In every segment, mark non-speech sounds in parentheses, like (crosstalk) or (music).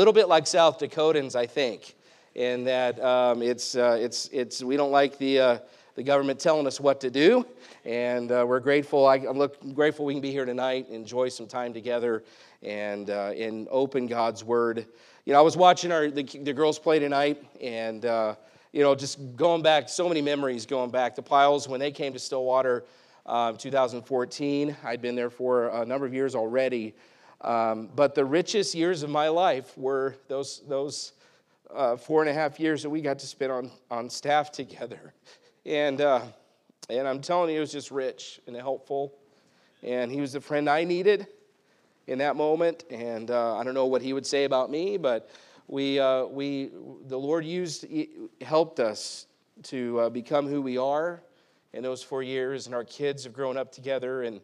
little bit like South Dakotans, I think, in that um, it's, uh, it's, it's, we don't like the, uh, the government telling us what to do. And uh, we're grateful. I, am look, grateful we can be here tonight, enjoy some time together, and, uh, and open God's Word. You know, I was watching our, the, the girls play tonight, and, uh, you know, just going back, so many memories going back. The Piles, when they came to Stillwater, um, 2014, I'd been there for a number of years already. Um, but the richest years of my life were those, those uh, four and a half years that we got to spend on, on staff (laughs) together. And, uh, and I'm telling you, it was just rich and helpful. And he was the friend I needed in that moment. And uh, I don't know what he would say about me, but we, uh, we, the Lord used, helped us to uh, become who we are in those four years. And our kids have grown up together. And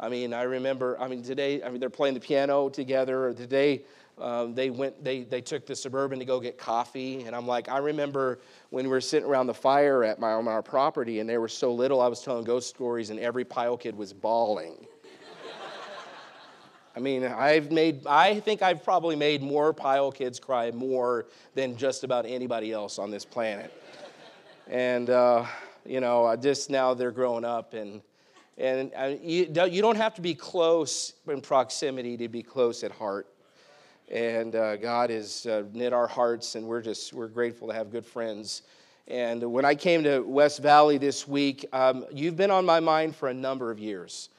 I mean, I remember, I mean, today, I mean, they're playing the piano together. Today, um, they went, they, they took the Suburban to go get coffee. And I'm like, I remember when we were sitting around the fire at my, on our property and they were so little, I was telling ghost stories and every Pile kid was bawling. (laughs) I mean, I've made, I think I've probably made more Pile kids cry more than just about anybody else on this planet. And, uh, you know, I just now they're growing up and, and uh, you don't have to be close in proximity to be close at heart. And uh, God has uh, knit our hearts, and we're just we're grateful to have good friends. And when I came to West Valley this week, um, you've been on my mind for a number of years.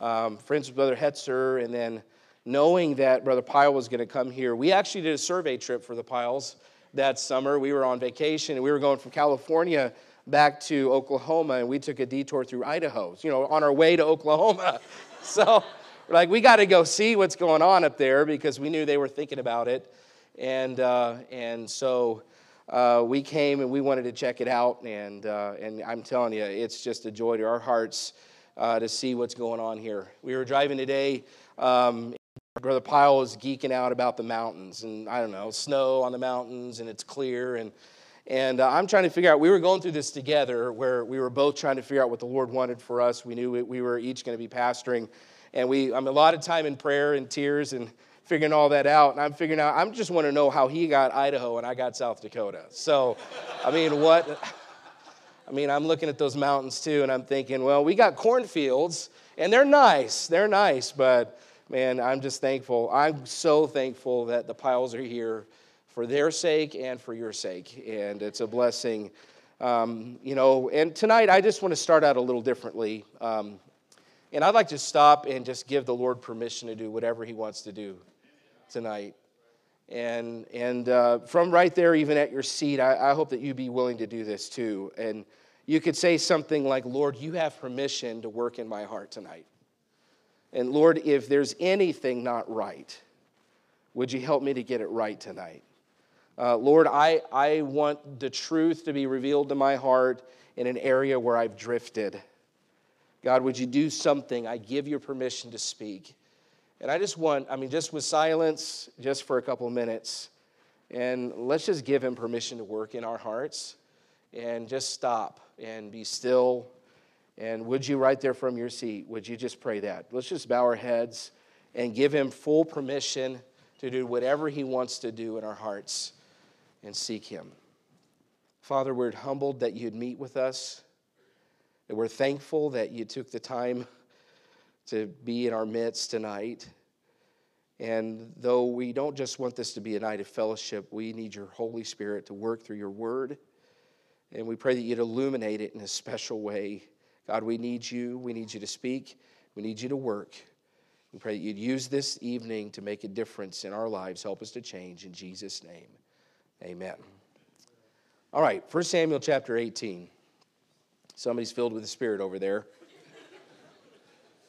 Um, friends with Brother Hetzer, and then knowing that Brother Pyle was going to come here, we actually did a survey trip for the Piles that summer. We were on vacation, and we were going from California back to Oklahoma, and we took a detour through Idaho, you know, on our way to Oklahoma. (laughs) so we're like, we got to go see what's going on up there because we knew they were thinking about it. And, uh, and so uh, we came and we wanted to check it out. And, uh, and I'm telling you, it's just a joy to our hearts uh, to see what's going on here. We were driving today. Um, Brother Pyle was geeking out about the mountains and I don't know, snow on the mountains and it's clear. And and uh, I'm trying to figure out, we were going through this together where we were both trying to figure out what the Lord wanted for us. We knew we were each going to be pastoring. And we, I'm a lot of time in prayer and tears and figuring all that out. And I'm figuring out, I just want to know how he got Idaho and I got South Dakota. So, I mean, what? I mean, I'm looking at those mountains too, and I'm thinking, well, we got cornfields, and they're nice. They're nice, but man, I'm just thankful. I'm so thankful that the Piles are here for their sake and for your sake. And it's a blessing. Um, you know, and tonight I just want to start out a little differently. Um, and I'd like to stop and just give the Lord permission to do whatever He wants to do tonight. And, and uh, from right there, even at your seat, I, I hope that you'd be willing to do this too. And you could say something like, Lord, you have permission to work in my heart tonight. And Lord, if there's anything not right, would you help me to get it right tonight? Uh, Lord, I, I want the truth to be revealed to my heart in an area where I've drifted. God, would you do something? I give you permission to speak. And I just want, I mean, just with silence, just for a couple minutes, and let's just give him permission to work in our hearts and just stop and be still. And would you, right there from your seat, would you just pray that? Let's just bow our heads and give him full permission to do whatever he wants to do in our hearts and seek Him. Father, we're humbled that you'd meet with us, and we're thankful that you took the time to be in our midst tonight. And though we don't just want this to be a night of fellowship, we need your Holy Spirit to work through your word. And we pray that you'd illuminate it in a special way. God, we need you. We need you to speak. We need you to work. We pray that you'd use this evening to make a difference in our lives. Help us to change in Jesus' name. Amen. All right, 1 Samuel chapter 18. Somebody's filled with the Spirit over there.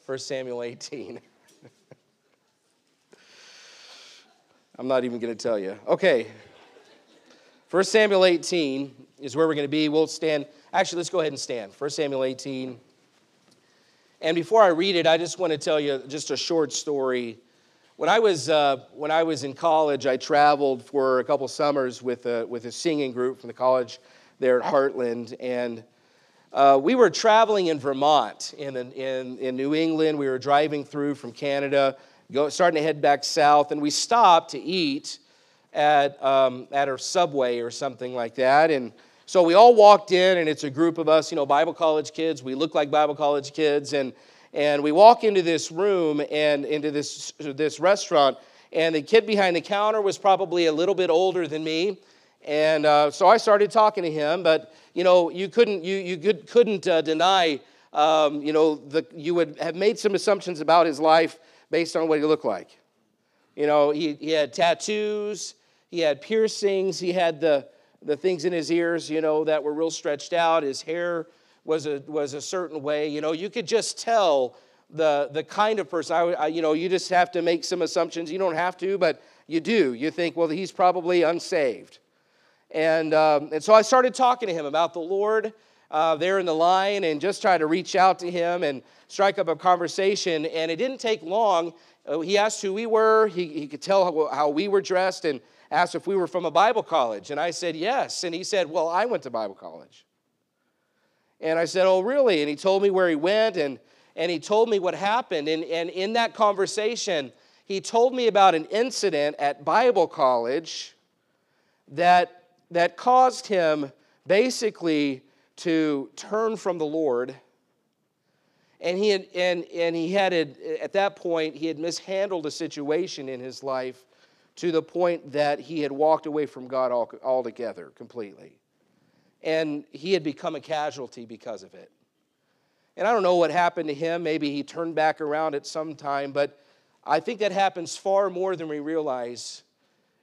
1 Samuel 18. (laughs) I'm not even going to tell you. Okay. 1 Samuel 18 is where we're going to be. We'll stand. Actually, let's go ahead and stand. 1 Samuel 18. And before I read it, I just want to tell you just a short story when I was, uh, when I was in college, I traveled for a couple summers with a, with a singing group from the college there at Heartland. And uh, we were traveling in Vermont, in, in, in New England. We were driving through from Canada, go, starting to head back south. And we stopped to eat at, um, at a subway or something like that. And so we all walked in, and it's a group of us, you know, Bible college kids. We look like Bible college kids. And, and we walk into this room and into this, this restaurant, and the kid behind the counter was probably a little bit older than me. And uh, so I started talking to him, but you know, you couldn't, you, you could, couldn't uh, deny, um, you know, the, you would have made some assumptions about his life based on what he looked like. You know, he, he had tattoos, he had piercings, he had the, the things in his ears, you know, that were real stretched out. His hair was a, was a certain way. You know, you could just tell the, the kind of person. I, I, you know, you just have to make some assumptions. You don't have to, but you do. You think, well, he's probably unsaved. And, um, and so I started talking to him about the Lord uh, there in the line and just try to reach out to him and strike up a conversation. And it didn't take long. Uh, he asked who we were, he, he could tell how, how we were dressed, and asked if we were from a Bible college. And I said, yes. And he said, well, I went to Bible college. And I said, oh, really? And he told me where he went and, and he told me what happened. And, and in that conversation, he told me about an incident at Bible college that that caused him basically to turn from the Lord. And he had, and, and he had, at that point, he had mishandled a situation in his life to the point that he had walked away from God altogether, completely. And he had become a casualty because of it. And I don't know what happened to him. Maybe he turned back around at some time, but I think that happens far more than we realize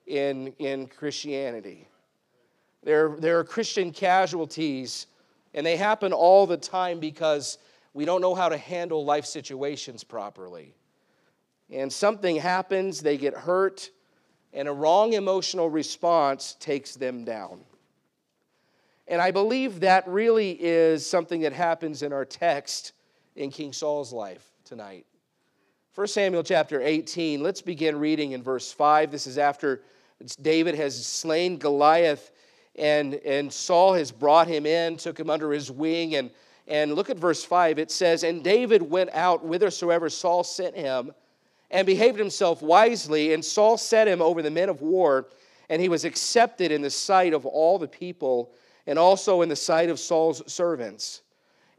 in, in Christianity. There, there are Christian casualties, and they happen all the time because we don't know how to handle life situations properly. And something happens, they get hurt, and a wrong emotional response takes them down. And I believe that really is something that happens in our text in King Saul's life tonight. 1 Samuel chapter 18, let's begin reading in verse 5. This is after David has slain Goliath and, and Saul has brought him in, took him under his wing. And, and look at verse 5. It says, And David went out whithersoever Saul sent him and behaved himself wisely. And Saul set him over the men of war, and he was accepted in the sight of all the people and also in the sight of Saul's servants.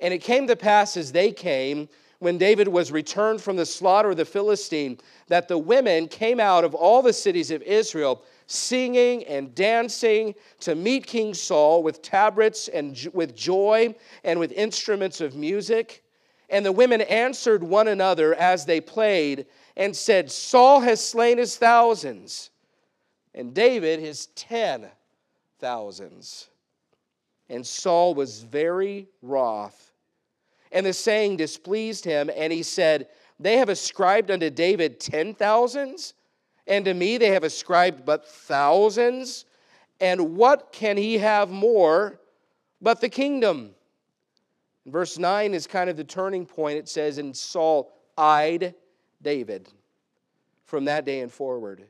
And it came to pass as they came, when David was returned from the slaughter of the Philistine, that the women came out of all the cities of Israel singing and dancing to meet King Saul with tabrets and with joy and with instruments of music. And the women answered one another as they played and said, Saul has slain his thousands, and David his ten thousands. And Saul was very wroth. And the saying displeased him, and he said, They have ascribed unto David ten thousands and to me they have ascribed but thousands. And what can he have more but the kingdom? Verse 9 is kind of the turning point. It says, And Saul eyed David from that day and forward.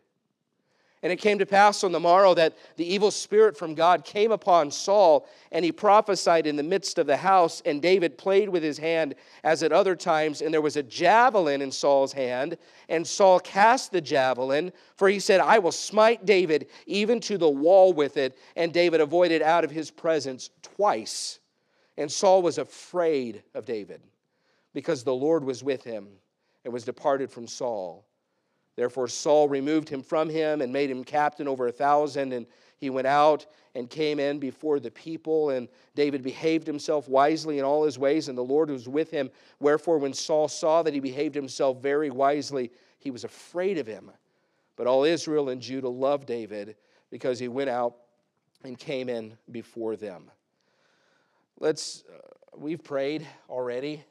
And it came to pass on the morrow that the evil spirit from God came upon Saul, and he prophesied in the midst of the house. And David played with his hand as at other times. And there was a javelin in Saul's hand. And Saul cast the javelin, for he said, I will smite David even to the wall with it. And David avoided out of his presence twice. And Saul was afraid of David because the Lord was with him and was departed from Saul. Therefore, Saul removed him from him and made him captain over a thousand. And he went out and came in before the people. And David behaved himself wisely in all his ways, and the Lord was with him. Wherefore, when Saul saw that he behaved himself very wisely, he was afraid of him. But all Israel and Judah loved David because he went out and came in before them. Let's, uh, we've prayed already.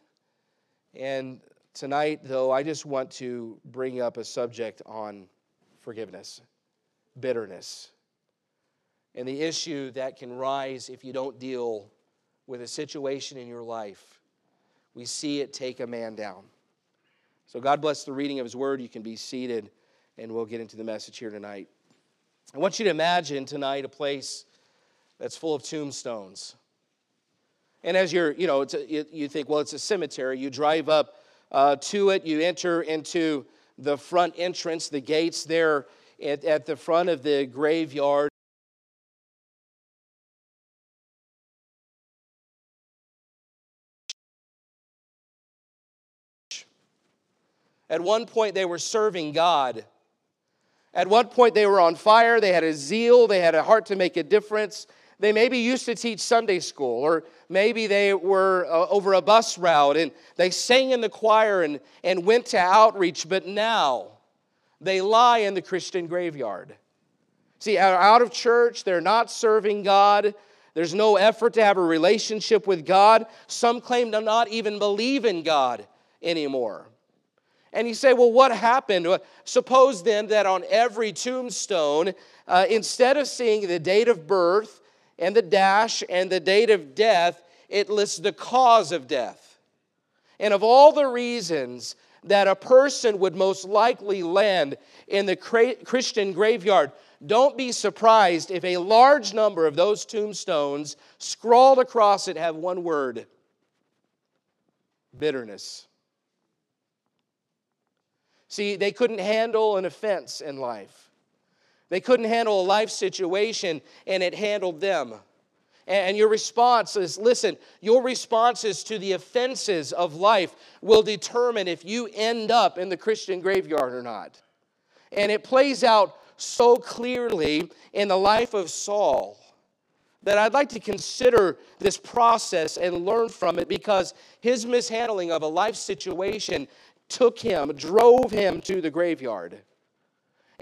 And Tonight, though, I just want to bring up a subject on forgiveness, bitterness, and the issue that can rise if you don't deal with a situation in your life. We see it take a man down. So, God bless the reading of His Word. You can be seated, and we'll get into the message here tonight. I want you to imagine tonight a place that's full of tombstones. And as you're, you know, a, you think, well, it's a cemetery. You drive up uh, to it. You enter into the front entrance, the gates there at, at the front of the graveyard. At one point, they were serving God. At one point, they were on fire. They had a zeal. They had a heart to make a difference. They maybe used to teach Sunday school, or maybe they were uh, over a bus route and they sang in the choir and, and went to outreach, but now they lie in the Christian graveyard. See, out of church, they're not serving God. There's no effort to have a relationship with God. Some claim to not even believe in God anymore. And you say, well, what happened? Suppose then that on every tombstone, uh, instead of seeing the date of birth and the dash and the date of death, it lists the cause of death. And of all the reasons that a person would most likely land in the Christian graveyard, don't be surprised if a large number of those tombstones scrawled across it have one word bitterness. See, they couldn't handle an offense in life. They couldn't handle a life situation, and it handled them. And your response is listen, your responses to the offenses of life will determine if you end up in the Christian graveyard or not. And it plays out so clearly in the life of Saul that I'd like to consider this process and learn from it because his mishandling of a life situation took him, drove him to the graveyard.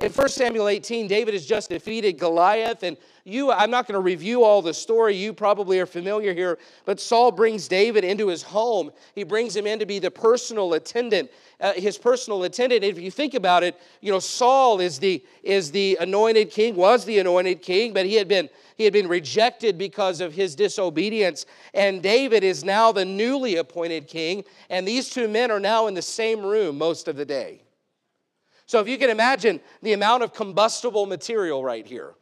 In 1 Samuel 18, David has just defeated Goliath, and you, I'm not going to review all the story. You probably are familiar here, but Saul brings David into his home. He brings him in to be the personal attendant, uh, his personal attendant. If you think about it, you know, Saul is the, is the anointed king, was the anointed king, but he had been he had been rejected because of his disobedience. And David is now the newly appointed king. And these two men are now in the same room most of the day. So if you can imagine the amount of combustible material right here.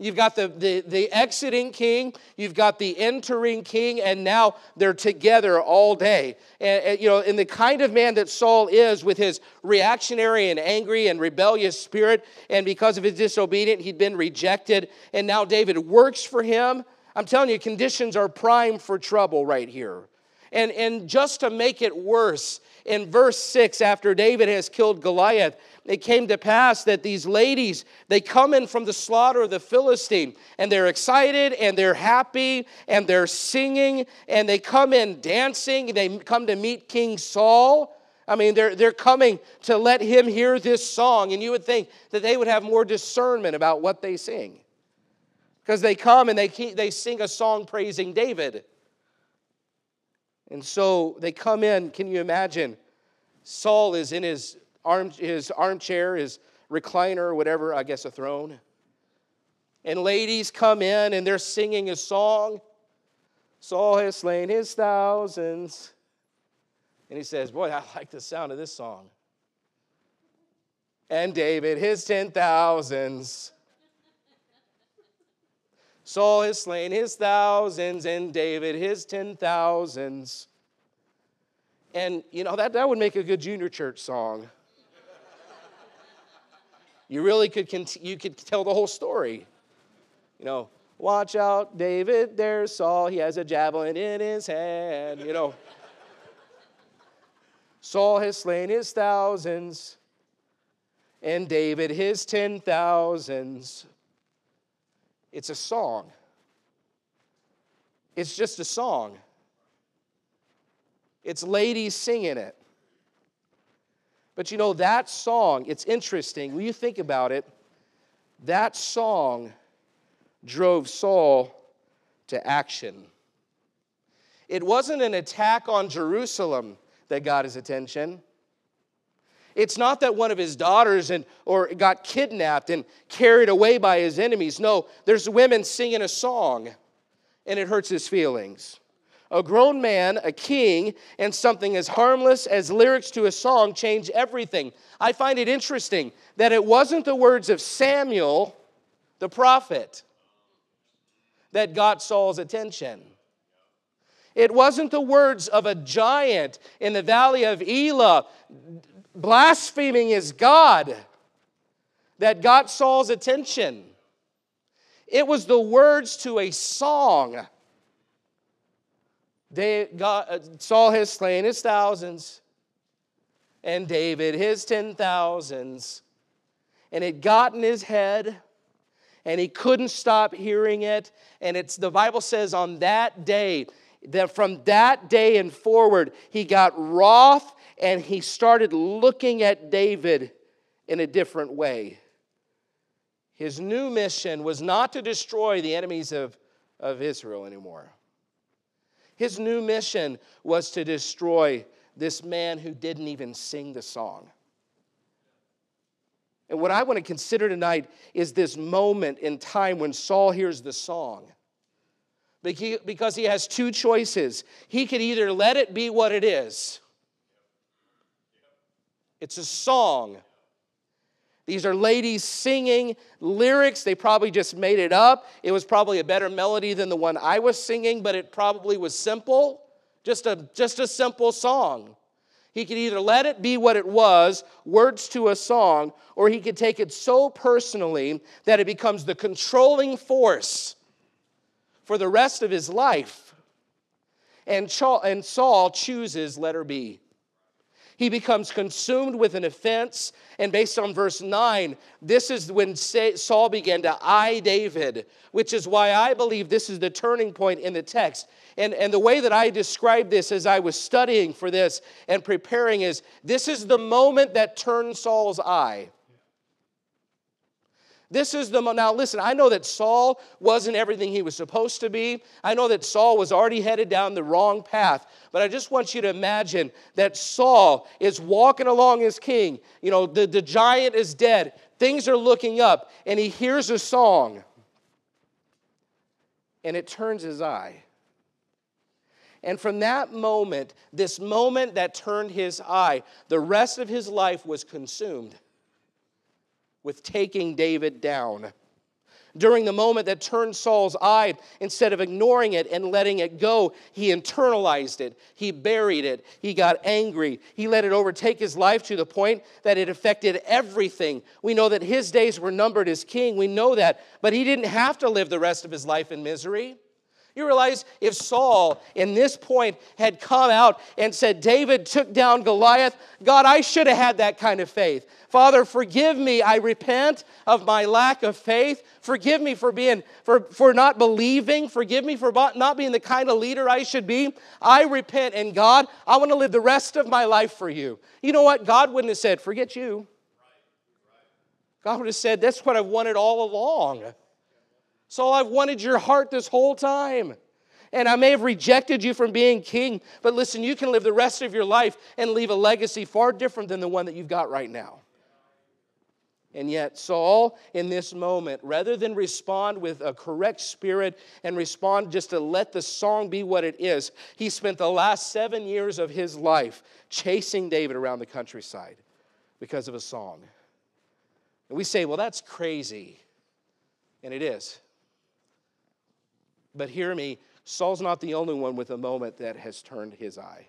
You've got the, the, the exiting king, you've got the entering king, and now they're together all day. And, and, you know, in the kind of man that Saul is, with his reactionary and angry and rebellious spirit, and because of his disobedience, he'd been rejected, and now David works for him. I'm telling you, conditions are prime for trouble right here. And, and just to make it worse, in verse 6, after David has killed Goliath, it came to pass that these ladies, they come in from the slaughter of the Philistine, and they're excited and they're happy and they're singing and they come in dancing. They come to meet King Saul. I mean, they're, they're coming to let him hear this song, and you would think that they would have more discernment about what they sing. Because they come and they, they sing a song praising David. And so they come in, can you imagine? Saul is in his, arm, his armchair, his recliner, whatever, I guess a throne. And ladies come in and they're singing a song. Saul has slain his thousands. And he says, Boy, I like the sound of this song. And David, his ten thousands. Saul has slain his thousands, and David his ten thousands. And, you know, that, that would make a good junior church song. you really could, cont- you could tell the whole story. You know, watch out, David, there's Saul. He has a javelin in his hand, you know. Saul has slain his thousands, and David his ten thousands. It's a song. It's just a song. It's ladies singing it. But you know, that song, it's interesting. When you think about it, that song drove Saul to action. It wasn't an attack on Jerusalem that got his attention. It's not that one of his daughters and, or got kidnapped and carried away by his enemies. No, there's women singing a song and it hurts his feelings. A grown man, a king, and something as harmless as lyrics to a song change everything. I find it interesting that it wasn't the words of Samuel, the prophet, that got Saul's attention. It wasn't the words of a giant in the valley of Elah blaspheming his God that got Saul's attention. It was the words to a song. They got, uh, Saul has slain his thousands, and David his ten thousands. And it got in his head, and he couldn't stop hearing it. And it's the Bible says on that day, that from that day and forward, he got wroth and he started looking at David in a different way. His new mission was not to destroy the enemies of, of Israel anymore. His new mission was to destroy this man who didn't even sing the song. And what I want to consider tonight is this moment in time when Saul hears the song. Because he has two choices. He could either let it be what it is, it's a song these are ladies singing lyrics. They probably just made it up. It was probably a better melody than the one I was singing, but it probably was simple. Just a, just a simple song. He could either let it be what it was, words to a song, or he could take it so personally that it becomes the controlling force for the rest of his life. And, and Saul chooses letter B. He becomes consumed with an offense. And based on verse 9, this is when Saul began to eye David, which is why I believe this is the turning point in the text. And, and the way that I describe this as I was studying for this and preparing is this is the moment that turned Saul's eye. This is the now listen, I know that Saul wasn't everything he was supposed to be. I know that Saul was already headed down the wrong path, but I just want you to imagine that Saul is walking along as king. You know, the, the giant is dead. Things are looking up, and he hears a song. And it turns his eye. And from that moment, this moment that turned his eye, the rest of his life was consumed with taking David down. During the moment that turned Saul's eye, instead of ignoring it and letting it go, he internalized it. He buried it. He got angry. He let it overtake his life to the point that it affected everything. We know that his days were numbered as king. We know that. But he didn't have to live the rest of his life in misery. You realize if Saul, in this point, had come out and said, David took down Goliath, God, I should have had that kind of faith. Father, forgive me. I repent of my lack of faith. Forgive me for being for, for not believing. Forgive me for not being the kind of leader I should be. I repent, and God, I want to live the rest of my life for you. You know what? God wouldn't have said, forget you. God would have said, That's what I've wanted all along. Saul, I've wanted your heart this whole time. And I may have rejected you from being king, but listen, you can live the rest of your life and leave a legacy far different than the one that you've got right now. And yet, Saul, in this moment, rather than respond with a correct spirit and respond just to let the song be what it is, he spent the last seven years of his life chasing David around the countryside because of a song. And we say, well, that's crazy. And it is. But hear me, Saul's not the only one with a moment that has turned his eye.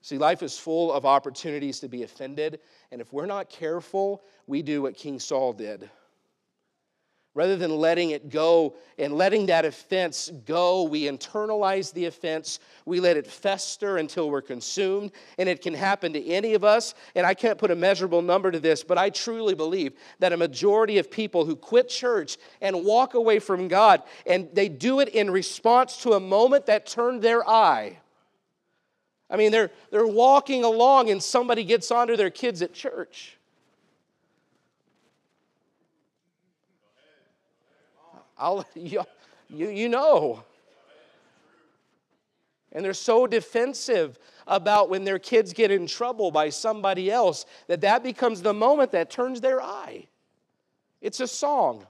See, life is full of opportunities to be offended, and if we're not careful, we do what King Saul did. Rather than letting it go and letting that offense go, we internalize the offense. We let it fester until we're consumed. And it can happen to any of us. And I can't put a measurable number to this, but I truly believe that a majority of people who quit church and walk away from God, and they do it in response to a moment that turned their eye. I mean, they're, they're walking along and somebody gets onto their kids at church. I'll, (laughs) you, you, you know. And they're so defensive about when their kids get in trouble by somebody else that that becomes the moment that turns their eye. It's a song.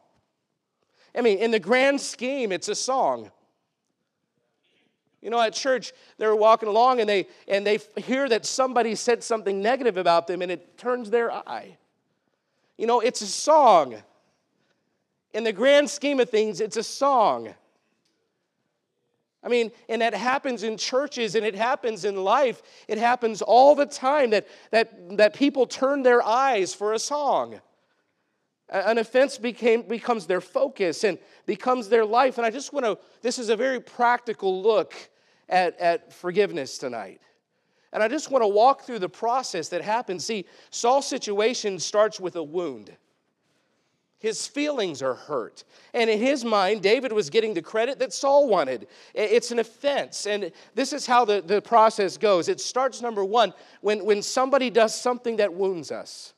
I mean, in the grand scheme, it's a song. You know, at church, they're walking along and they and they hear that somebody said something negative about them and it turns their eye. You know, it's a song. In the grand scheme of things, it's a song. I mean, and that happens in churches and it happens in life. It happens all the time that, that, that people turn their eyes for a song. An offense became, becomes their focus and becomes their life. And I just want to, this is a very practical look at, at forgiveness tonight. And I just want to walk through the process that happens. See, Saul's situation starts with a wound. His feelings are hurt. And in his mind, David was getting the credit that Saul wanted. It's an offense. And this is how the, the process goes. It starts, number one, when, when somebody does something that wounds us,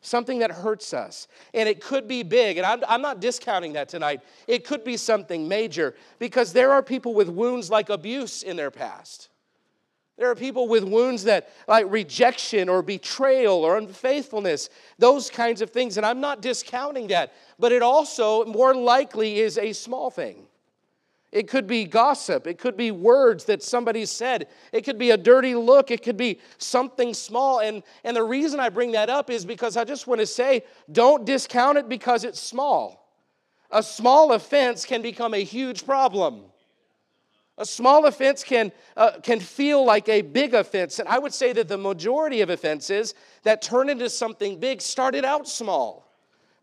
something that hurts us. And it could be big. And I'm, I'm not discounting that tonight. It could be something major because there are people with wounds like abuse in their past. There are people with wounds that, like rejection or betrayal or unfaithfulness, those kinds of things. And I'm not discounting that, but it also more likely is a small thing. It could be gossip. It could be words that somebody said. It could be a dirty look. It could be something small. And, and the reason I bring that up is because I just want to say don't discount it because it's small. A small offense can become a huge problem. A small offense can, uh, can feel like a big offense. And I would say that the majority of offenses that turn into something big started out small.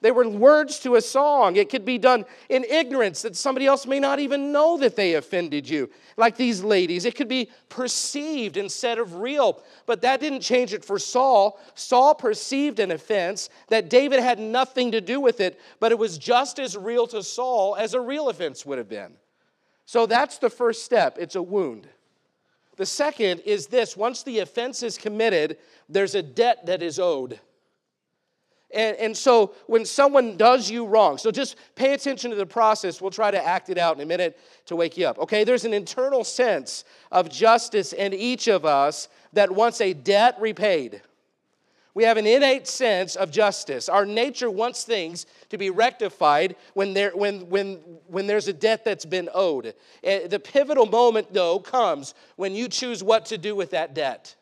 They were words to a song. It could be done in ignorance that somebody else may not even know that they offended you, like these ladies. It could be perceived instead of real. But that didn't change it for Saul. Saul perceived an offense that David had nothing to do with it, but it was just as real to Saul as a real offense would have been. So that's the first step it's a wound. The second is this once the offense is committed, there's a debt that is owed. And, and so when someone does you wrong, so just pay attention to the process. We'll try to act it out in a minute to wake you up. Okay, there's an internal sense of justice in each of us that wants a debt repaid. We have an innate sense of justice. Our nature wants things to be rectified when, there, when, when, when there's a debt that's been owed. Eh, the pivotal moment, though, comes when you choose what to do with that debt.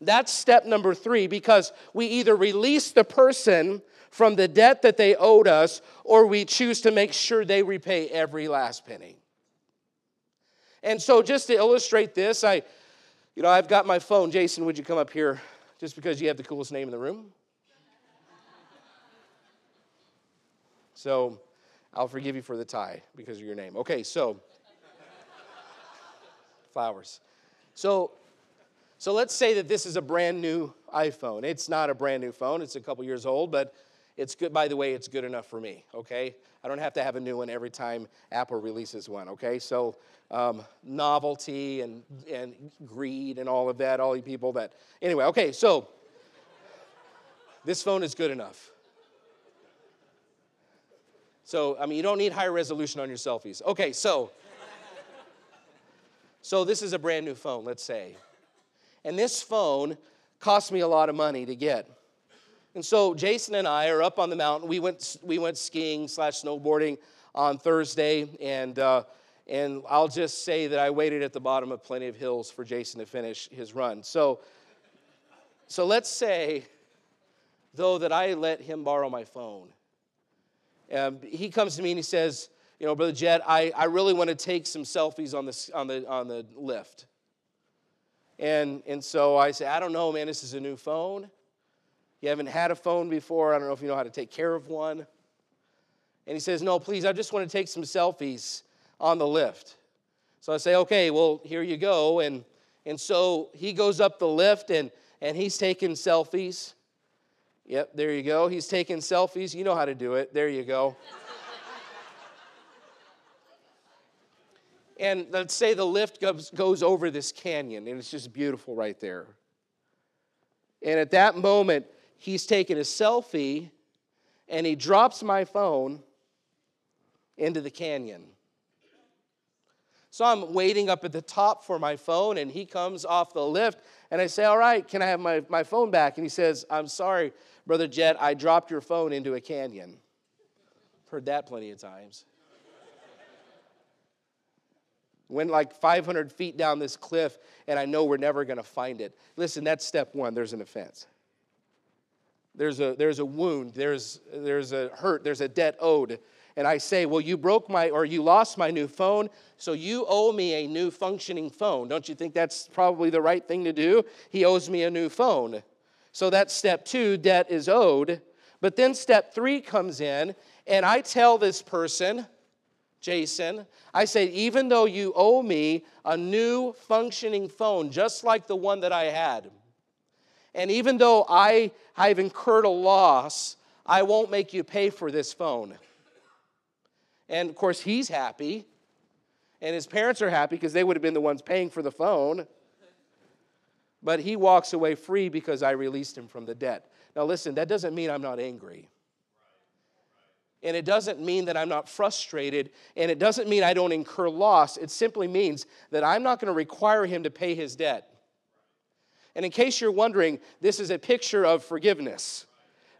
That's step number three because we either release the person from the debt that they owed us or we choose to make sure they repay every last penny. And so, just to illustrate this, I, you know, I've got my phone. Jason, would you come up here? Just because you have the coolest name in the room. So I'll forgive you for the tie because of your name. Okay, so flowers. So so let's say that this is a brand new iPhone. It's not a brand new phone, it's a couple years old, but it's good by the way, it's good enough for me, okay? I don't have to have a new one every time Apple releases one, okay? So um, novelty and, and greed and all of that, all you people that. Anyway, okay, so this phone is good enough. So, I mean, you don't need higher resolution on your selfies. Okay, so, so this is a brand new phone, let's say. And this phone cost me a lot of money to get. And so Jason and I are up on the mountain. We went, we went skiing slash snowboarding on Thursday, and uh, and I'll just say that I waited at the bottom of plenty of hills for Jason to finish his run. So, so let's say, though, that I let him borrow my phone. Um, he comes to me and he says, you know, Brother Jet, I, I really want to take some selfies on the, on the, on the lift. And, and so I say, I don't know, man, this is a new phone. You haven't had a phone before. I don't know if you know how to take care of one. And he says, No, please, I just want to take some selfies on the lift. So I say, okay, well, here you go. And, and so he goes up the lift and, and he's taking selfies. Yep, there you go. He's taking selfies. You know how to do it. There you go. (laughs) and let's say the lift goes, goes over this canyon, and it's just beautiful right there. And at that moment, he's taking a selfie and he drops my phone into the canyon. So I'm waiting up at the top for my phone, and he comes off the lift, and I say, All right, can I have my, my phone back? And he says, I'm sorry, Brother Jet, I dropped your phone into a canyon. Heard that plenty of times. Went like 500 feet down this cliff, and I know we're never going to find it. Listen, that's step one there's an offense. There's a, there's a wound, there's, there's a hurt, there's a debt owed. And I say, Well, you broke my, or you lost my new phone, so you owe me a new functioning phone. Don't you think that's probably the right thing to do? He owes me a new phone. So that's step two, debt is owed. But then step three comes in, and I tell this person, Jason, I say, even though you owe me a new functioning phone, just like the one that I had, and even though I have incurred a loss, I won't make you pay for this phone. And of course, he's happy, and his parents are happy because they would have been the ones paying for the phone. But he walks away free because I released him from the debt. Now, listen, that doesn't mean I'm not angry. And it doesn't mean that I'm not frustrated, and it doesn't mean I don't incur loss. It simply means that I'm not going to require him to pay his debt. And in case you're wondering, this is a picture of forgiveness.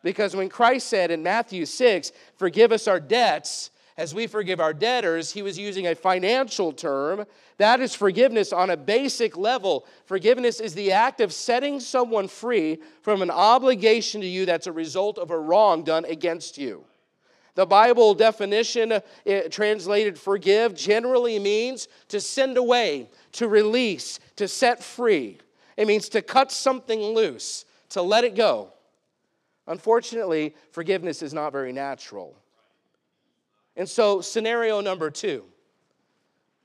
Because when Christ said in Matthew 6, forgive us our debts as we forgive our debtors, he was using a financial term. That is forgiveness on a basic level. Forgiveness is the act of setting someone free from an obligation to you that's a result of a wrong done against you. The Bible definition uh, translated forgive generally means to send away, to release, to set free. It means to cut something loose, to let it go. Unfortunately, forgiveness is not very natural. And so, scenario number two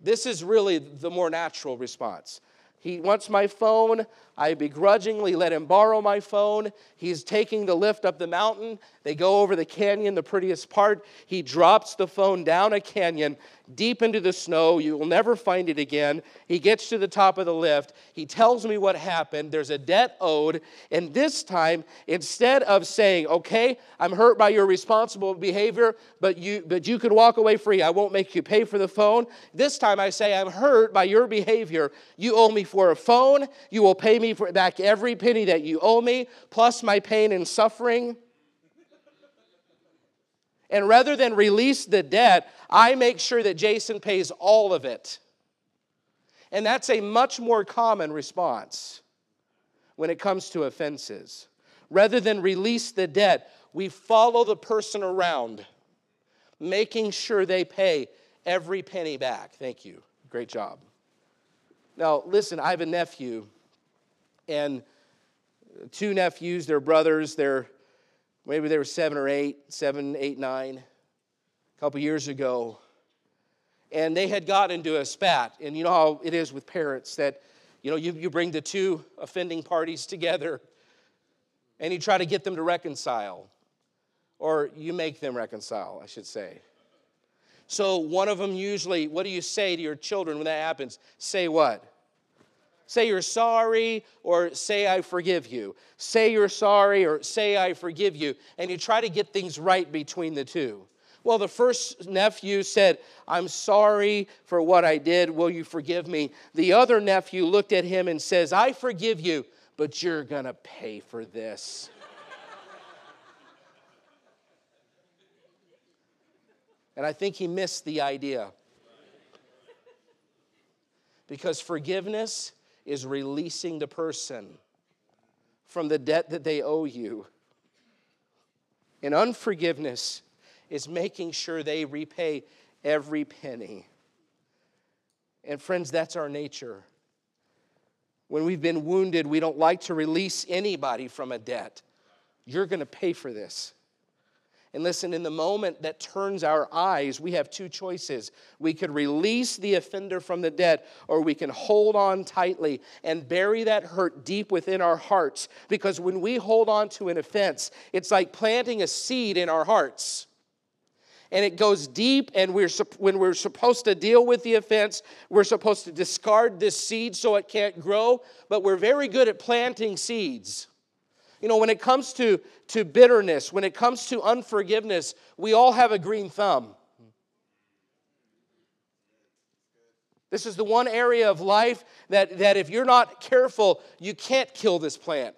this is really the more natural response. He wants my phone. I begrudgingly let him borrow my phone. He's taking the lift up the mountain. They go over the canyon, the prettiest part. He drops the phone down a canyon deep into the snow. You will never find it again. He gets to the top of the lift. He tells me what happened. There's a debt owed. And this time, instead of saying, okay, I'm hurt by your responsible behavior, but you, but you could walk away free, I won't make you pay for the phone. This time I say, I'm hurt by your behavior. You owe me for a phone. You will pay me back every penny that you owe me, plus my pain and suffering. And rather than release the debt, I make sure that Jason pays all of it. And that's a much more common response when it comes to offenses. Rather than release the debt, we follow the person around, making sure they pay every penny back. Thank you. Great job. Now, listen, I have a nephew, and two nephews, they're brothers, they're Maybe they were seven or eight, seven, eight, nine, a couple years ago. And they had gotten into a spat. And you know how it is with parents that, you know, you, you bring the two offending parties together and you try to get them to reconcile. Or you make them reconcile, I should say. So one of them usually, what do you say to your children when that happens? Say what? Say you're sorry or say I forgive you. Say you're sorry or say I forgive you. And you try to get things right between the two. Well, the first nephew said, I'm sorry for what I did. Will you forgive me? The other nephew looked at him and says, I forgive you, but you're going to pay for this. and I think he missed the idea. Because forgiveness is releasing the person from the debt that they owe you. And unforgiveness is making sure they repay every penny. And friends, that's our nature. When we've been wounded, we don't like to release anybody from a debt. You're going to pay for this. And listen, in the moment that turns our eyes, we have two choices. We could release the offender from the debt, or we can hold on tightly and bury that hurt deep within our hearts. Because when we hold on to an offense, it's like planting a seed in our hearts. And it goes deep, and we're, when we're supposed to deal with the offense, we're supposed to discard this seed so it can't grow. But we're very good at planting seeds. You know, when it comes to, to bitterness, when it comes to unforgiveness, we all have a green thumb. This is the one area of life that, that if you're not careful, you can't kill this plant.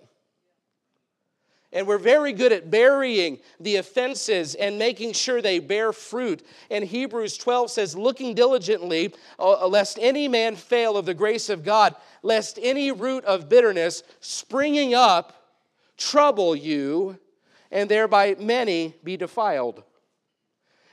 And we're very good at burying the offenses and making sure they bear fruit. And Hebrews 12 says, looking diligently, uh, lest any man fail of the grace of God, lest any root of bitterness springing up trouble you, and thereby many be defiled.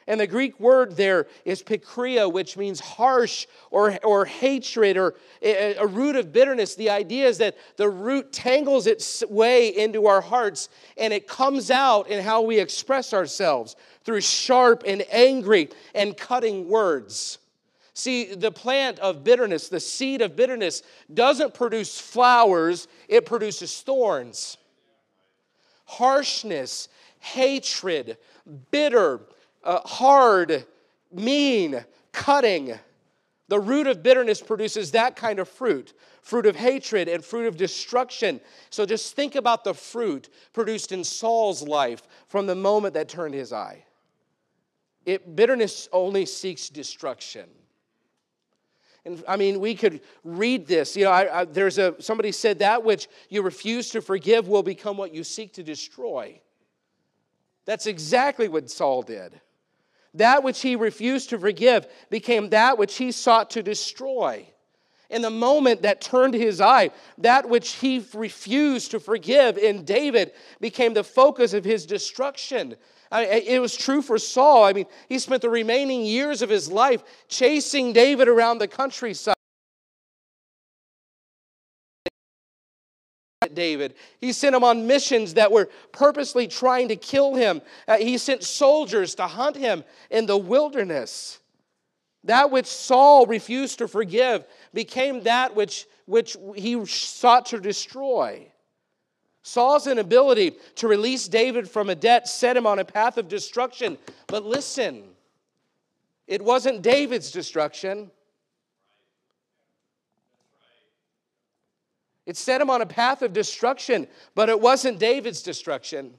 And the Greek word there is pikria, which means harsh or, or hatred or a, a, root of bitterness. The idea is that the root tangles its way into our hearts and it comes out in how we express ourselves through sharp and angry and cutting words. See, the plant of bitterness, the seed of bitterness, doesn't produce flowers, it produces thorns. Harshness, hatred, bitter, uh, hard, mean, cutting. The root of bitterness produces that kind of fruit fruit of hatred and fruit of destruction. So just think about the fruit produced in Saul's life from the moment that turned his eye. It, bitterness only seeks destruction. And I mean, we could read this. You know, I, I, there's a somebody said that which you refuse to forgive will become what you seek to destroy. That's exactly what Saul did. That which he refused to forgive became that which he sought to destroy. In the moment that turned his eye, that which he refused to forgive in David became the focus of his destruction. It was true for Saul. I mean, he spent the remaining years of his life chasing David around the countryside. David. He sent him on missions that were purposely trying to kill him. Uh, he sent soldiers to hunt him in the wilderness. That which Saul refused to forgive became that which, which he sought to destroy. Saul's inability to release David from a debt set him on a path of destruction. But listen, it wasn't David's destruction. It set him on a path of destruction, but it wasn't David's destruction.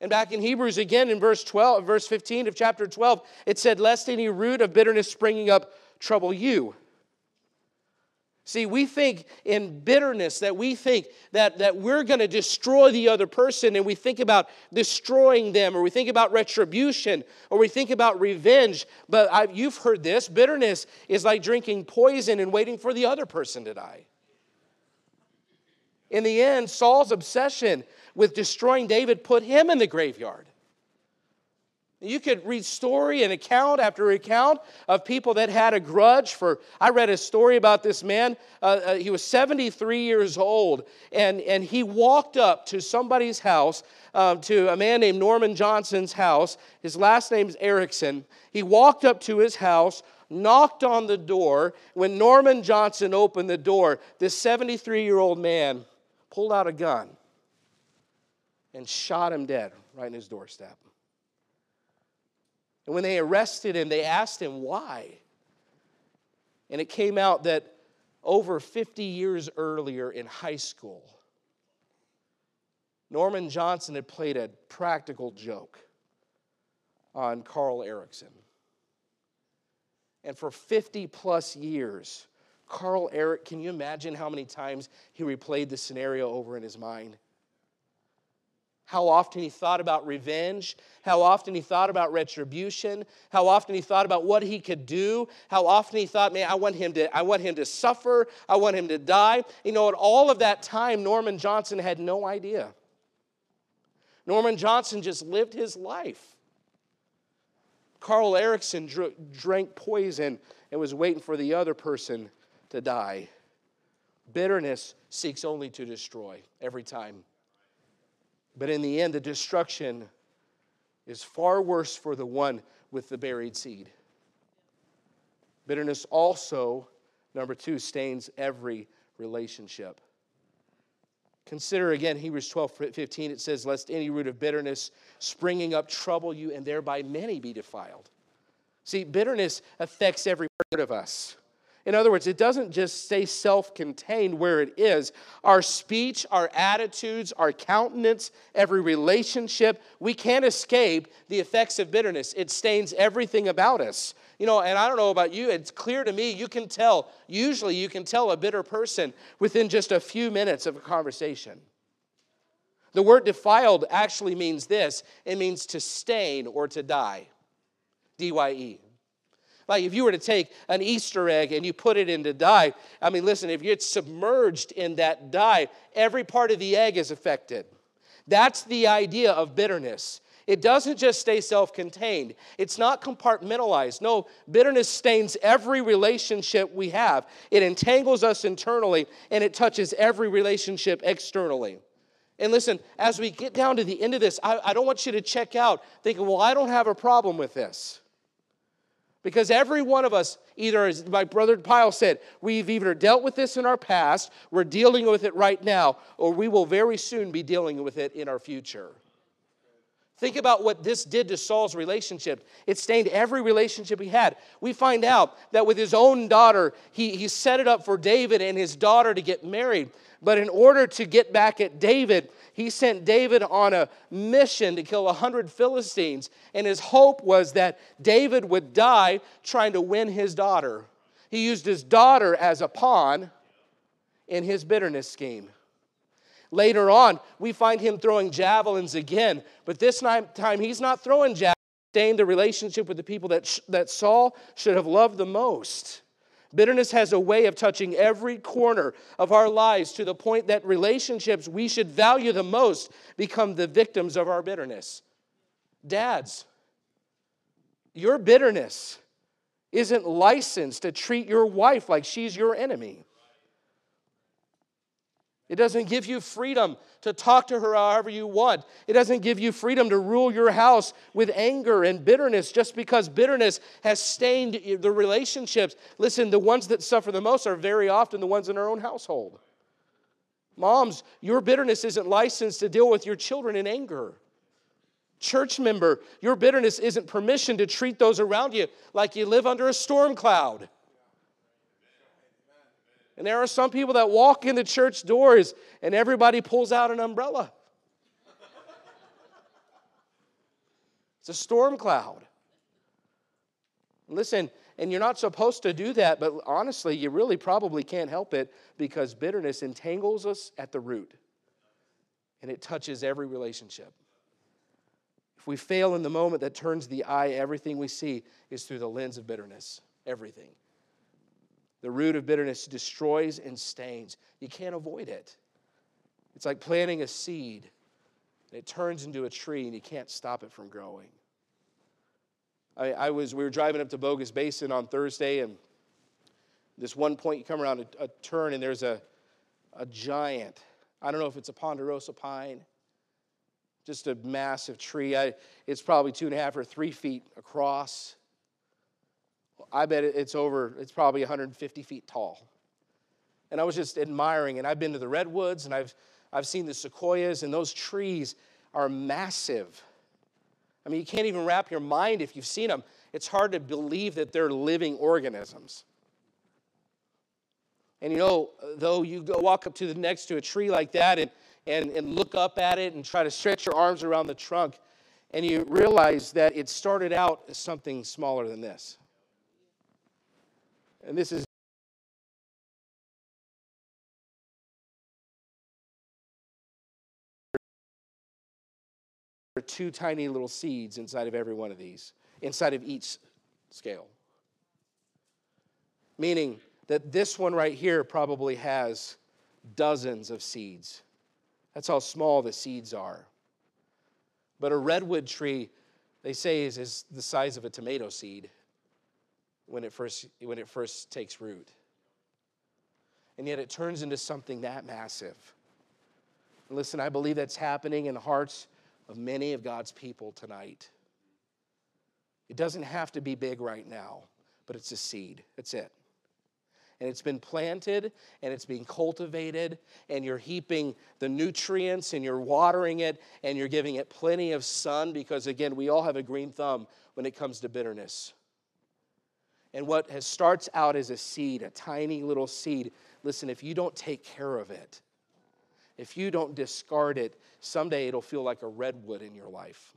And back in Hebrews again in verse 12, verse 15 of chapter 12, it said, Lest any root of bitterness springing up trouble you. See, we think in bitterness that we think that, that we're going to destroy the other person, and we think about destroying them, or we think about retribution, or we think about revenge. But I've, you've heard this bitterness is like drinking poison and waiting for the other person to die. In the end, Saul's obsession with destroying David put him in the graveyard. You could read story and account after account of people that had a grudge for. I read a story about this man. Uh, uh, he was 73 years old, and, and he walked up to somebody's house, uh, to a man named Norman Johnson's house. His last name's Erickson. He walked up to his house, knocked on the door. When Norman Johnson opened the door, this 73 year old man pulled out a gun and shot him dead right in his doorstep. And when they arrested him, they asked him why. And it came out that over 50 years earlier in high school, Norman Johnson had played a practical joke on Carl Erickson. And for 50 plus years, Carl Eric, can you imagine how many times he replayed the scenario over in his mind? How often he thought about revenge, how often he thought about retribution, how often he thought about what he could do, how often he thought, man, I want him to, I want him to suffer, I want him to die. You know, at all of that time, Norman Johnson had no idea. Norman Johnson just lived his life. Carl Erickson drank poison and was waiting for the other person to die. Bitterness seeks only to destroy every time. But in the end, the destruction is far worse for the one with the buried seed. Bitterness also, number two, stains every relationship. Consider again Hebrews 12 15. It says, Lest any root of bitterness springing up trouble you, and thereby many be defiled. See, bitterness affects every part of us. In other words, it doesn't just stay self contained where it is. Our speech, our attitudes, our countenance, every relationship, we can't escape the effects of bitterness. It stains everything about us. You know, and I don't know about you, it's clear to me, you can tell, usually you can tell a bitter person within just a few minutes of a conversation. The word defiled actually means this it means to stain or to die. D Y E. Like if you were to take an Easter egg and you put it into dye, I mean, listen, if it's submerged in that dye, every part of the egg is affected. That's the idea of bitterness. It doesn't just stay self contained, it's not compartmentalized. No, bitterness stains every relationship we have. It entangles us internally and it touches every relationship externally. And listen, as we get down to the end of this, I, I don't want you to check out thinking, well, I don't have a problem with this. Because every one of us, either as my brother Pyle said, we've either dealt with this in our past, we're dealing with it right now, or we will very soon be dealing with it in our future. Think about what this did to Saul's relationship. It stained every relationship he had. We find out that with his own daughter, he, he set it up for David and his daughter to get married. But in order to get back at David, he sent David on a mission to kill a hundred Philistines. And his hope was that David would die trying to win his daughter. He used his daughter as a pawn in his bitterness scheme. Later on, we find him throwing javelins again, but this time he's not throwing javelins, staying the relationship with the people that, that Saul should have loved the most. Bitterness has a way of touching every corner of our lives to the point that relationships we should value the most become the victims of our bitterness. Dads, your bitterness isn't licensed to treat your wife like she's your enemy. It doesn't give you freedom to talk to her however you want. It doesn't give you freedom to rule your house with anger and bitterness just because bitterness has stained the relationships. Listen, the ones that suffer the most are very often the ones in our own household. Moms, your bitterness isn't licensed to deal with your children in anger. Church member, your bitterness isn't permission to treat those around you like you live under a storm cloud. And there are some people that walk in the church doors and everybody pulls out an umbrella. It's a storm cloud. Listen, and you're not supposed to do that, but honestly, you really probably can't help it because bitterness entangles us at the root and it touches every relationship. If we fail in the moment that turns the eye, everything we see is through the lens of bitterness. Everything. The root of bitterness destroys and stains. You can't avoid it. It's like planting a seed. and It turns into a tree and you can't stop it from growing. I, I was, we were driving up to Bogus Basin on Thursday, and this one point you come around a, a turn and there's a, a giant, I don't know if it's a ponderosa pine, just a massive tree. I, it's probably two and a half or three feet across. I bet it's over, it's probably 150 feet tall. And I was just admiring, and I've been to the redwoods and I've, I've seen the sequoias, and those trees are massive. I mean, you can't even wrap your mind if you've seen them. It's hard to believe that they're living organisms. And you know, though you go walk up to the next to a tree like that and, and, and look up at it and try to stretch your arms around the trunk, and you realize that it started out as something smaller than this. And this is two tiny little seeds inside of every one of these, inside of each scale. Meaning that this one right here probably has dozens of seeds. That's how small the seeds are. But a redwood tree, they say, is, is the size of a tomato seed when it first, when it first takes root. And yet it turns into something that massive. And listen, I believe that's happening in the hearts of many of God's people tonight. It doesn't have to be big right now, but it's a seed. That's it. And it's been planted and it's being cultivated, and you're heaping the nutrients and you're watering it and you're giving it plenty of sun because, again, we all have a green thumb when it comes to bitterness. And what has starts out as a seed, a tiny little seed, listen, if you don't take care of it, if you don't discard it, someday it'll feel like a redwood in your life.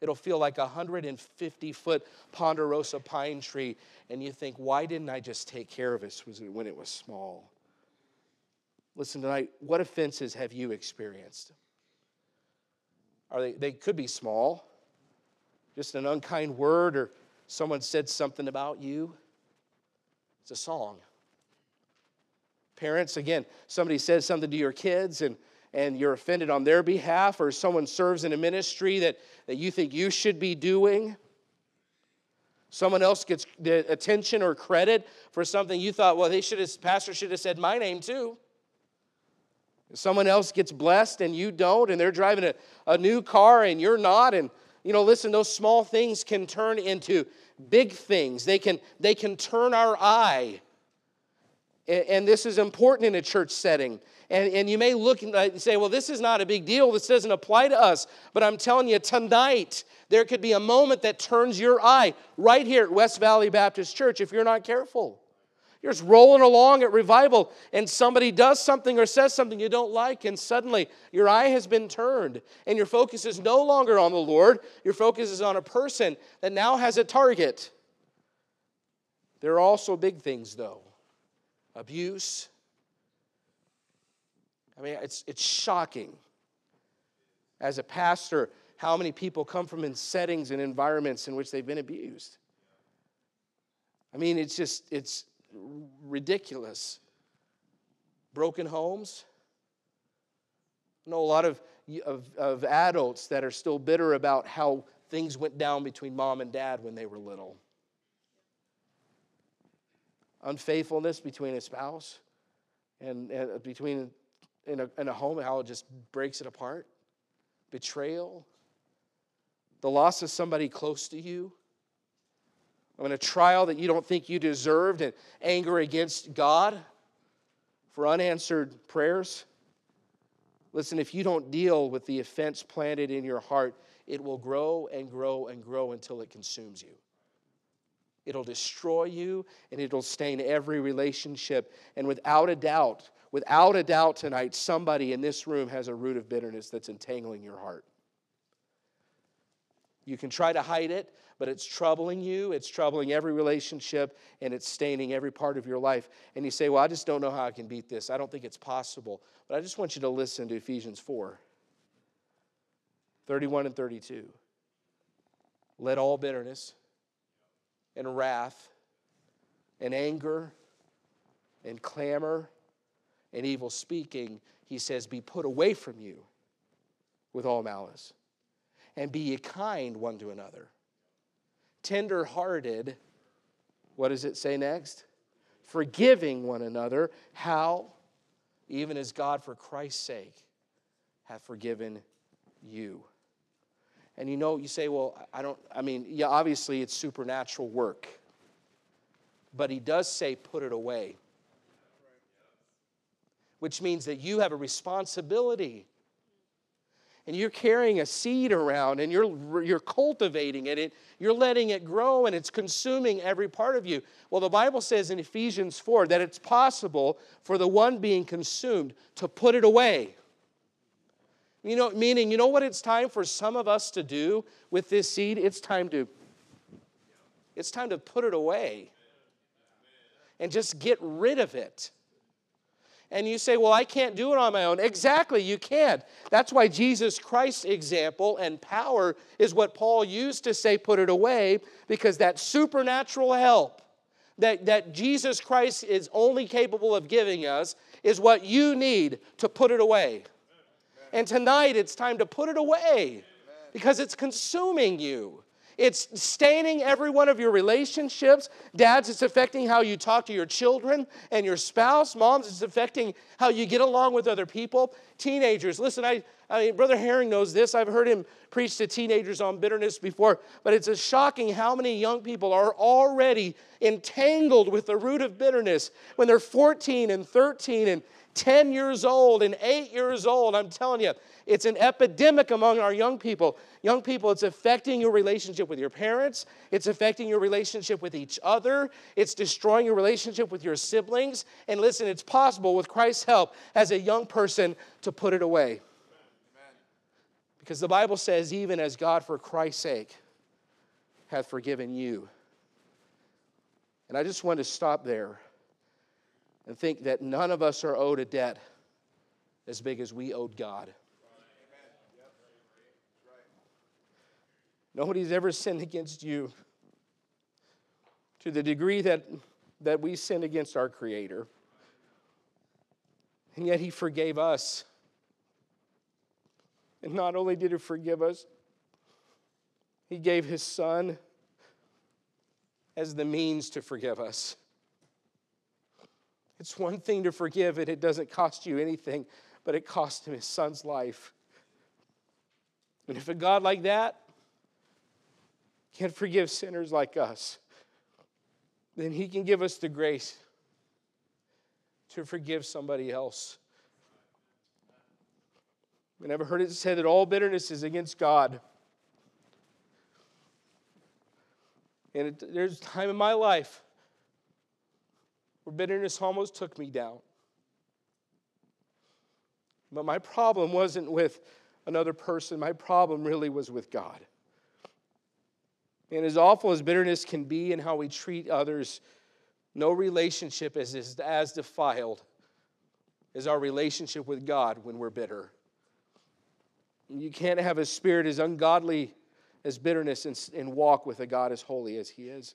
It'll feel like a 150 foot ponderosa pine tree, and you think, why didn't I just take care of it when it was small? Listen tonight, what offenses have you experienced? Are they, they could be small, just an unkind word or someone said something about you, it's a song. Parents, again, somebody says something to your kids and, and you're offended on their behalf, or someone serves in a ministry that, that you think you should be doing. Someone else gets attention or credit for something you thought, well, they should have, pastor should have said my name too. Someone else gets blessed and you don't, and they're driving a, a new car and you're not. And, you know, listen, those small things can turn into big things. They can, they can turn our eye. And, and this is important in a church setting. And, and you may look uh, and say, well, this is not a big deal. This doesn't apply to us. But I'm telling you, tonight, there could be a moment that turns your eye right here at West Valley Baptist Church if you're not careful. You're just rolling along at revival, and somebody does something or says something you don't like, and suddenly your eye has been turned, and your focus is no longer on the Lord. Your focus is on a person that now has a target. There are also big things, though abuse. I mean, it's, it's shocking. As a pastor, how many people come from in settings and environments in which they've been abused. I mean, it's just, it's ridiculous. Broken homes. I know a lot of, of, of adults that are still bitter about how things went down between mom and dad when they were little. Unfaithfulness between a spouse and, and uh, between in a, in a home, how it just breaks it apart. Betrayal. The loss of somebody close to you in a trial that you don't think you deserved and anger against God for unanswered prayers. Listen, if you don't deal with the offense planted in your heart, it will grow and grow and grow until it consumes you. It'll destroy you and it'll stain every relationship. And without a doubt, without a doubt tonight, somebody in this room has a root of bitterness that's entangling your heart. You can try to hide it, but it's troubling you, it's troubling every relationship, and it's staining every part of your life. And you say, Well, I just don't know how I can beat this. I don't think it's possible. But I just want you to listen to Ephesians 4 31 and 32. Let all bitterness and wrath and anger and clamor and evil speaking, he says, be put away from you with all malice and be ye kind one to another. Tender hearted, what does it say next? Forgiving one another. How? Even as God, for Christ's sake, hath forgiven you. And you know, you say, well, I don't, I mean, yeah, obviously it's supernatural work. But he does say, put it away. Which means that you have a responsibility and you're carrying a seed around and you're, you're cultivating it, and you're letting it grow and it's consuming every part of you. Well, the Bible says in Ephesians 4 that it's possible for the one being consumed to put it away. You know, meaning, you know what it's time for some of us to do with this seed? It's time to it's time to put it away and just get rid of it and you say, Well, I can't do it on my own. Exactly, you can't. That's why Jesus Christ's example and power is what Paul used to say, Put it away, because that supernatural help that, that Jesus Christ is only capable of giving us is what you need to put it away. And tonight it's time to put it away because it's consuming you. It's staining every one of your relationships. Dads, it's affecting how you talk to your children and your spouse. Moms, it's affecting how you get along with other people. Teenagers, listen, I, I mean, Brother Herring knows this. I've heard him preach to teenagers on bitterness before, but it's shocking how many young people are already entangled with the root of bitterness when they're 14 and 13 and 10 years old and 8 years old. I'm telling you, it's an epidemic among our young people. Young people, it's affecting your relationship with your parents, it's affecting your relationship with each other, it's destroying your relationship with your siblings. And listen, it's possible with Christ's help as a young person to put it away. Because the Bible says, even as God for Christ's sake hath forgiven you. And I just want to stop there and think that none of us are owed a debt as big as we owed God. Nobody's ever sinned against you to the degree that, that we sin against our Creator. And yet He forgave us And not only did He forgive us, He gave His Son as the means to forgive us. It's one thing to forgive, and it doesn't cost you anything, but it cost Him His Son's life. And if a God like that can forgive sinners like us, then He can give us the grace to forgive somebody else. I never heard it said that all bitterness is against God. And it, there's time in my life where bitterness almost took me down. But my problem wasn't with another person, my problem really was with God. And as awful as bitterness can be and how we treat others, no relationship is as defiled as our relationship with God when we're bitter. You can't have a spirit as ungodly as bitterness and, and walk with a God as holy as He is.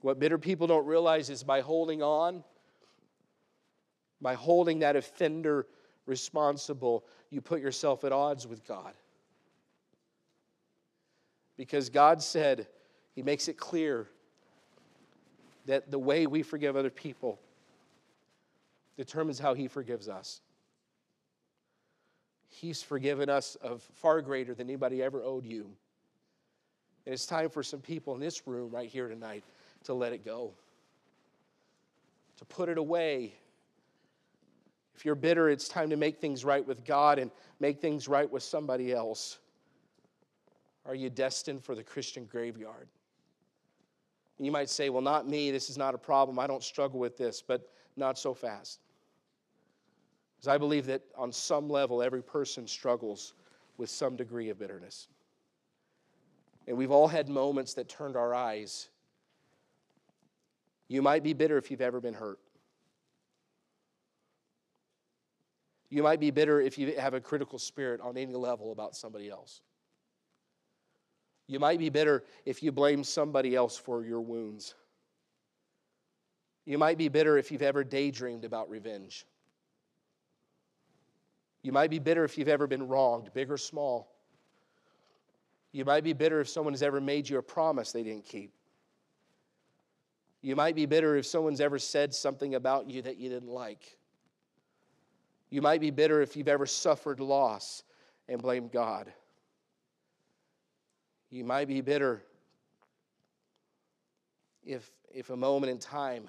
What bitter people don't realize is by holding on, by holding that offender responsible, you put yourself at odds with God. Because God said, He makes it clear that the way we forgive other people determines how He forgives us. He's forgiven us of far greater than anybody ever owed you. And it's time for some people in this room right here tonight to let it go, to put it away. If you're bitter, it's time to make things right with God and make things right with somebody else. Are you destined for the Christian graveyard? You might say, Well, not me. This is not a problem. I don't struggle with this, but not so fast. Because I believe that on some level, every person struggles with some degree of bitterness. And we've all had moments that turned our eyes. You might be bitter if you've ever been hurt. You might be bitter if you have a critical spirit on any level about somebody else. You might be bitter if you blame somebody else for your wounds. You might be bitter if you've ever daydreamed about revenge. You might be bitter if you've ever been wronged, big or small. You might be bitter if someone has ever made you a promise they didn't keep. You might be bitter if someone's ever said something about you that you didn't like. You might be bitter if you've ever suffered loss and blamed God. You might be bitter if, if a moment in time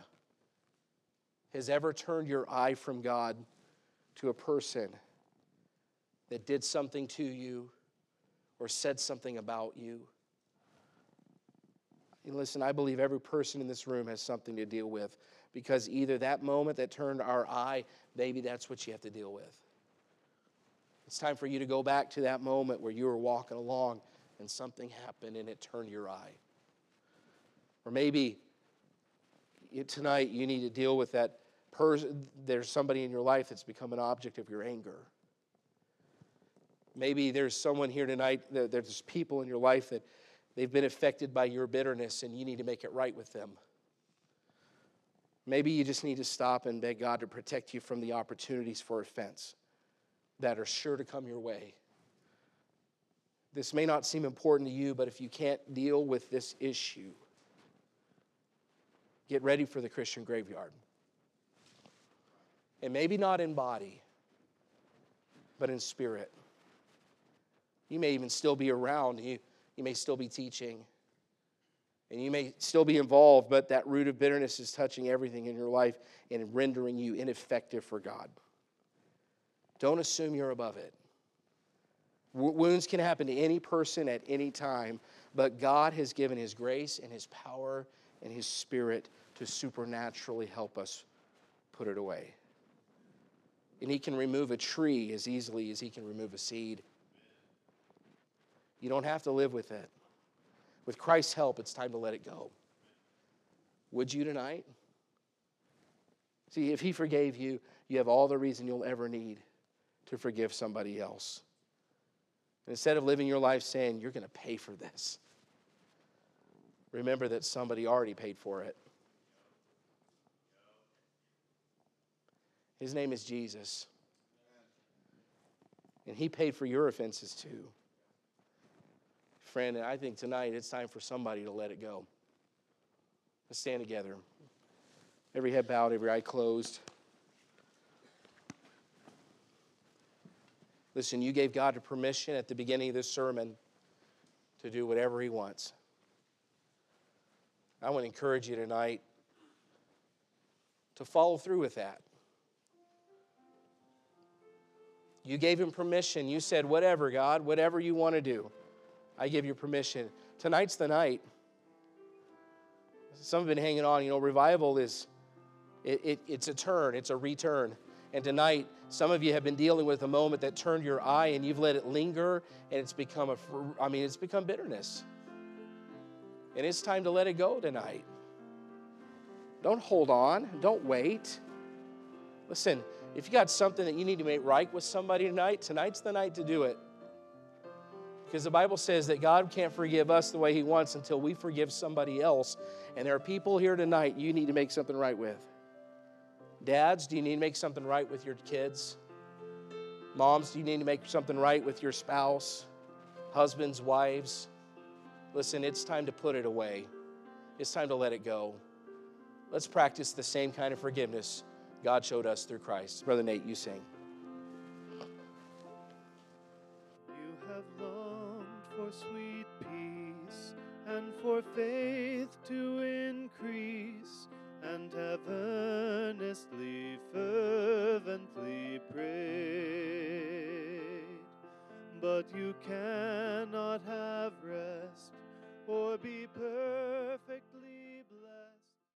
has ever turned your eye from God to a person that did something to you or said something about you. Listen, I believe every person in this room has something to deal with because either that moment that turned our eye, maybe that's what you have to deal with. It's time for you to go back to that moment where you were walking along and something happened and it turned your eye. Or maybe tonight you need to deal with that person, there's somebody in your life that's become an object of your anger. Maybe there's someone here tonight, there's people in your life that they've been affected by your bitterness and you need to make it right with them. Maybe you just need to stop and beg God to protect you from the opportunities for offense that are sure to come your way. This may not seem important to you, but if you can't deal with this issue, get ready for the Christian graveyard. And maybe not in body, but in spirit. You may even still be around. You, you may still be teaching. And you may still be involved, but that root of bitterness is touching everything in your life and rendering you ineffective for God. Don't assume you're above it. wounds can happen to any person at any time, but God has given His grace and His power and His Spirit to supernaturally help us put it away. And He can remove a tree as easily as He can remove a seed. You don't have to live with it. With Christ's help, it's time to let it go. Would you tonight? See, if He forgave you, you have all the reason you'll ever need to forgive somebody else. Instead of living your life saying, You're going to pay for this, remember that somebody already paid for it. His name is Jesus. And He paid for your offenses too. Friend, and I think tonight it's time for somebody to let it go. Let's stand together. Every head bowed, every eye closed. Listen, you gave God permission at the beginning of this sermon to do whatever He wants. I want to encourage you tonight to follow through with that. You gave Him permission. You said, Whatever, God, whatever you want to do, I give you permission. Tonight's the night. Some have been hanging on. You know, revival is, it, it, it's a turn, it's a return. And tonight, some of you have been dealing with a moment that turned your eye and you've let it linger and it's become a, I mean, it's become bitterness. And it's time to let it go tonight. Don't hold on, don't wait. Listen, if you got something that you need to make right with somebody tonight, tonight's the night to do it. Because the Bible says that God can't forgive us the way He wants until we forgive somebody else. And there are people here tonight you need to make something right with. Dads, do you need to make something right with your kids? Moms, do you need to make something right with your spouse? Husbands, wives? Listen, it's time to put it away. It's time to let it go. Let's practice the same kind of forgiveness God showed us through Christ. Brother Nate, you sing. For sweet peace and for faith to increase and have earnestly, fervently prayed. But you cannot have rest or be perfect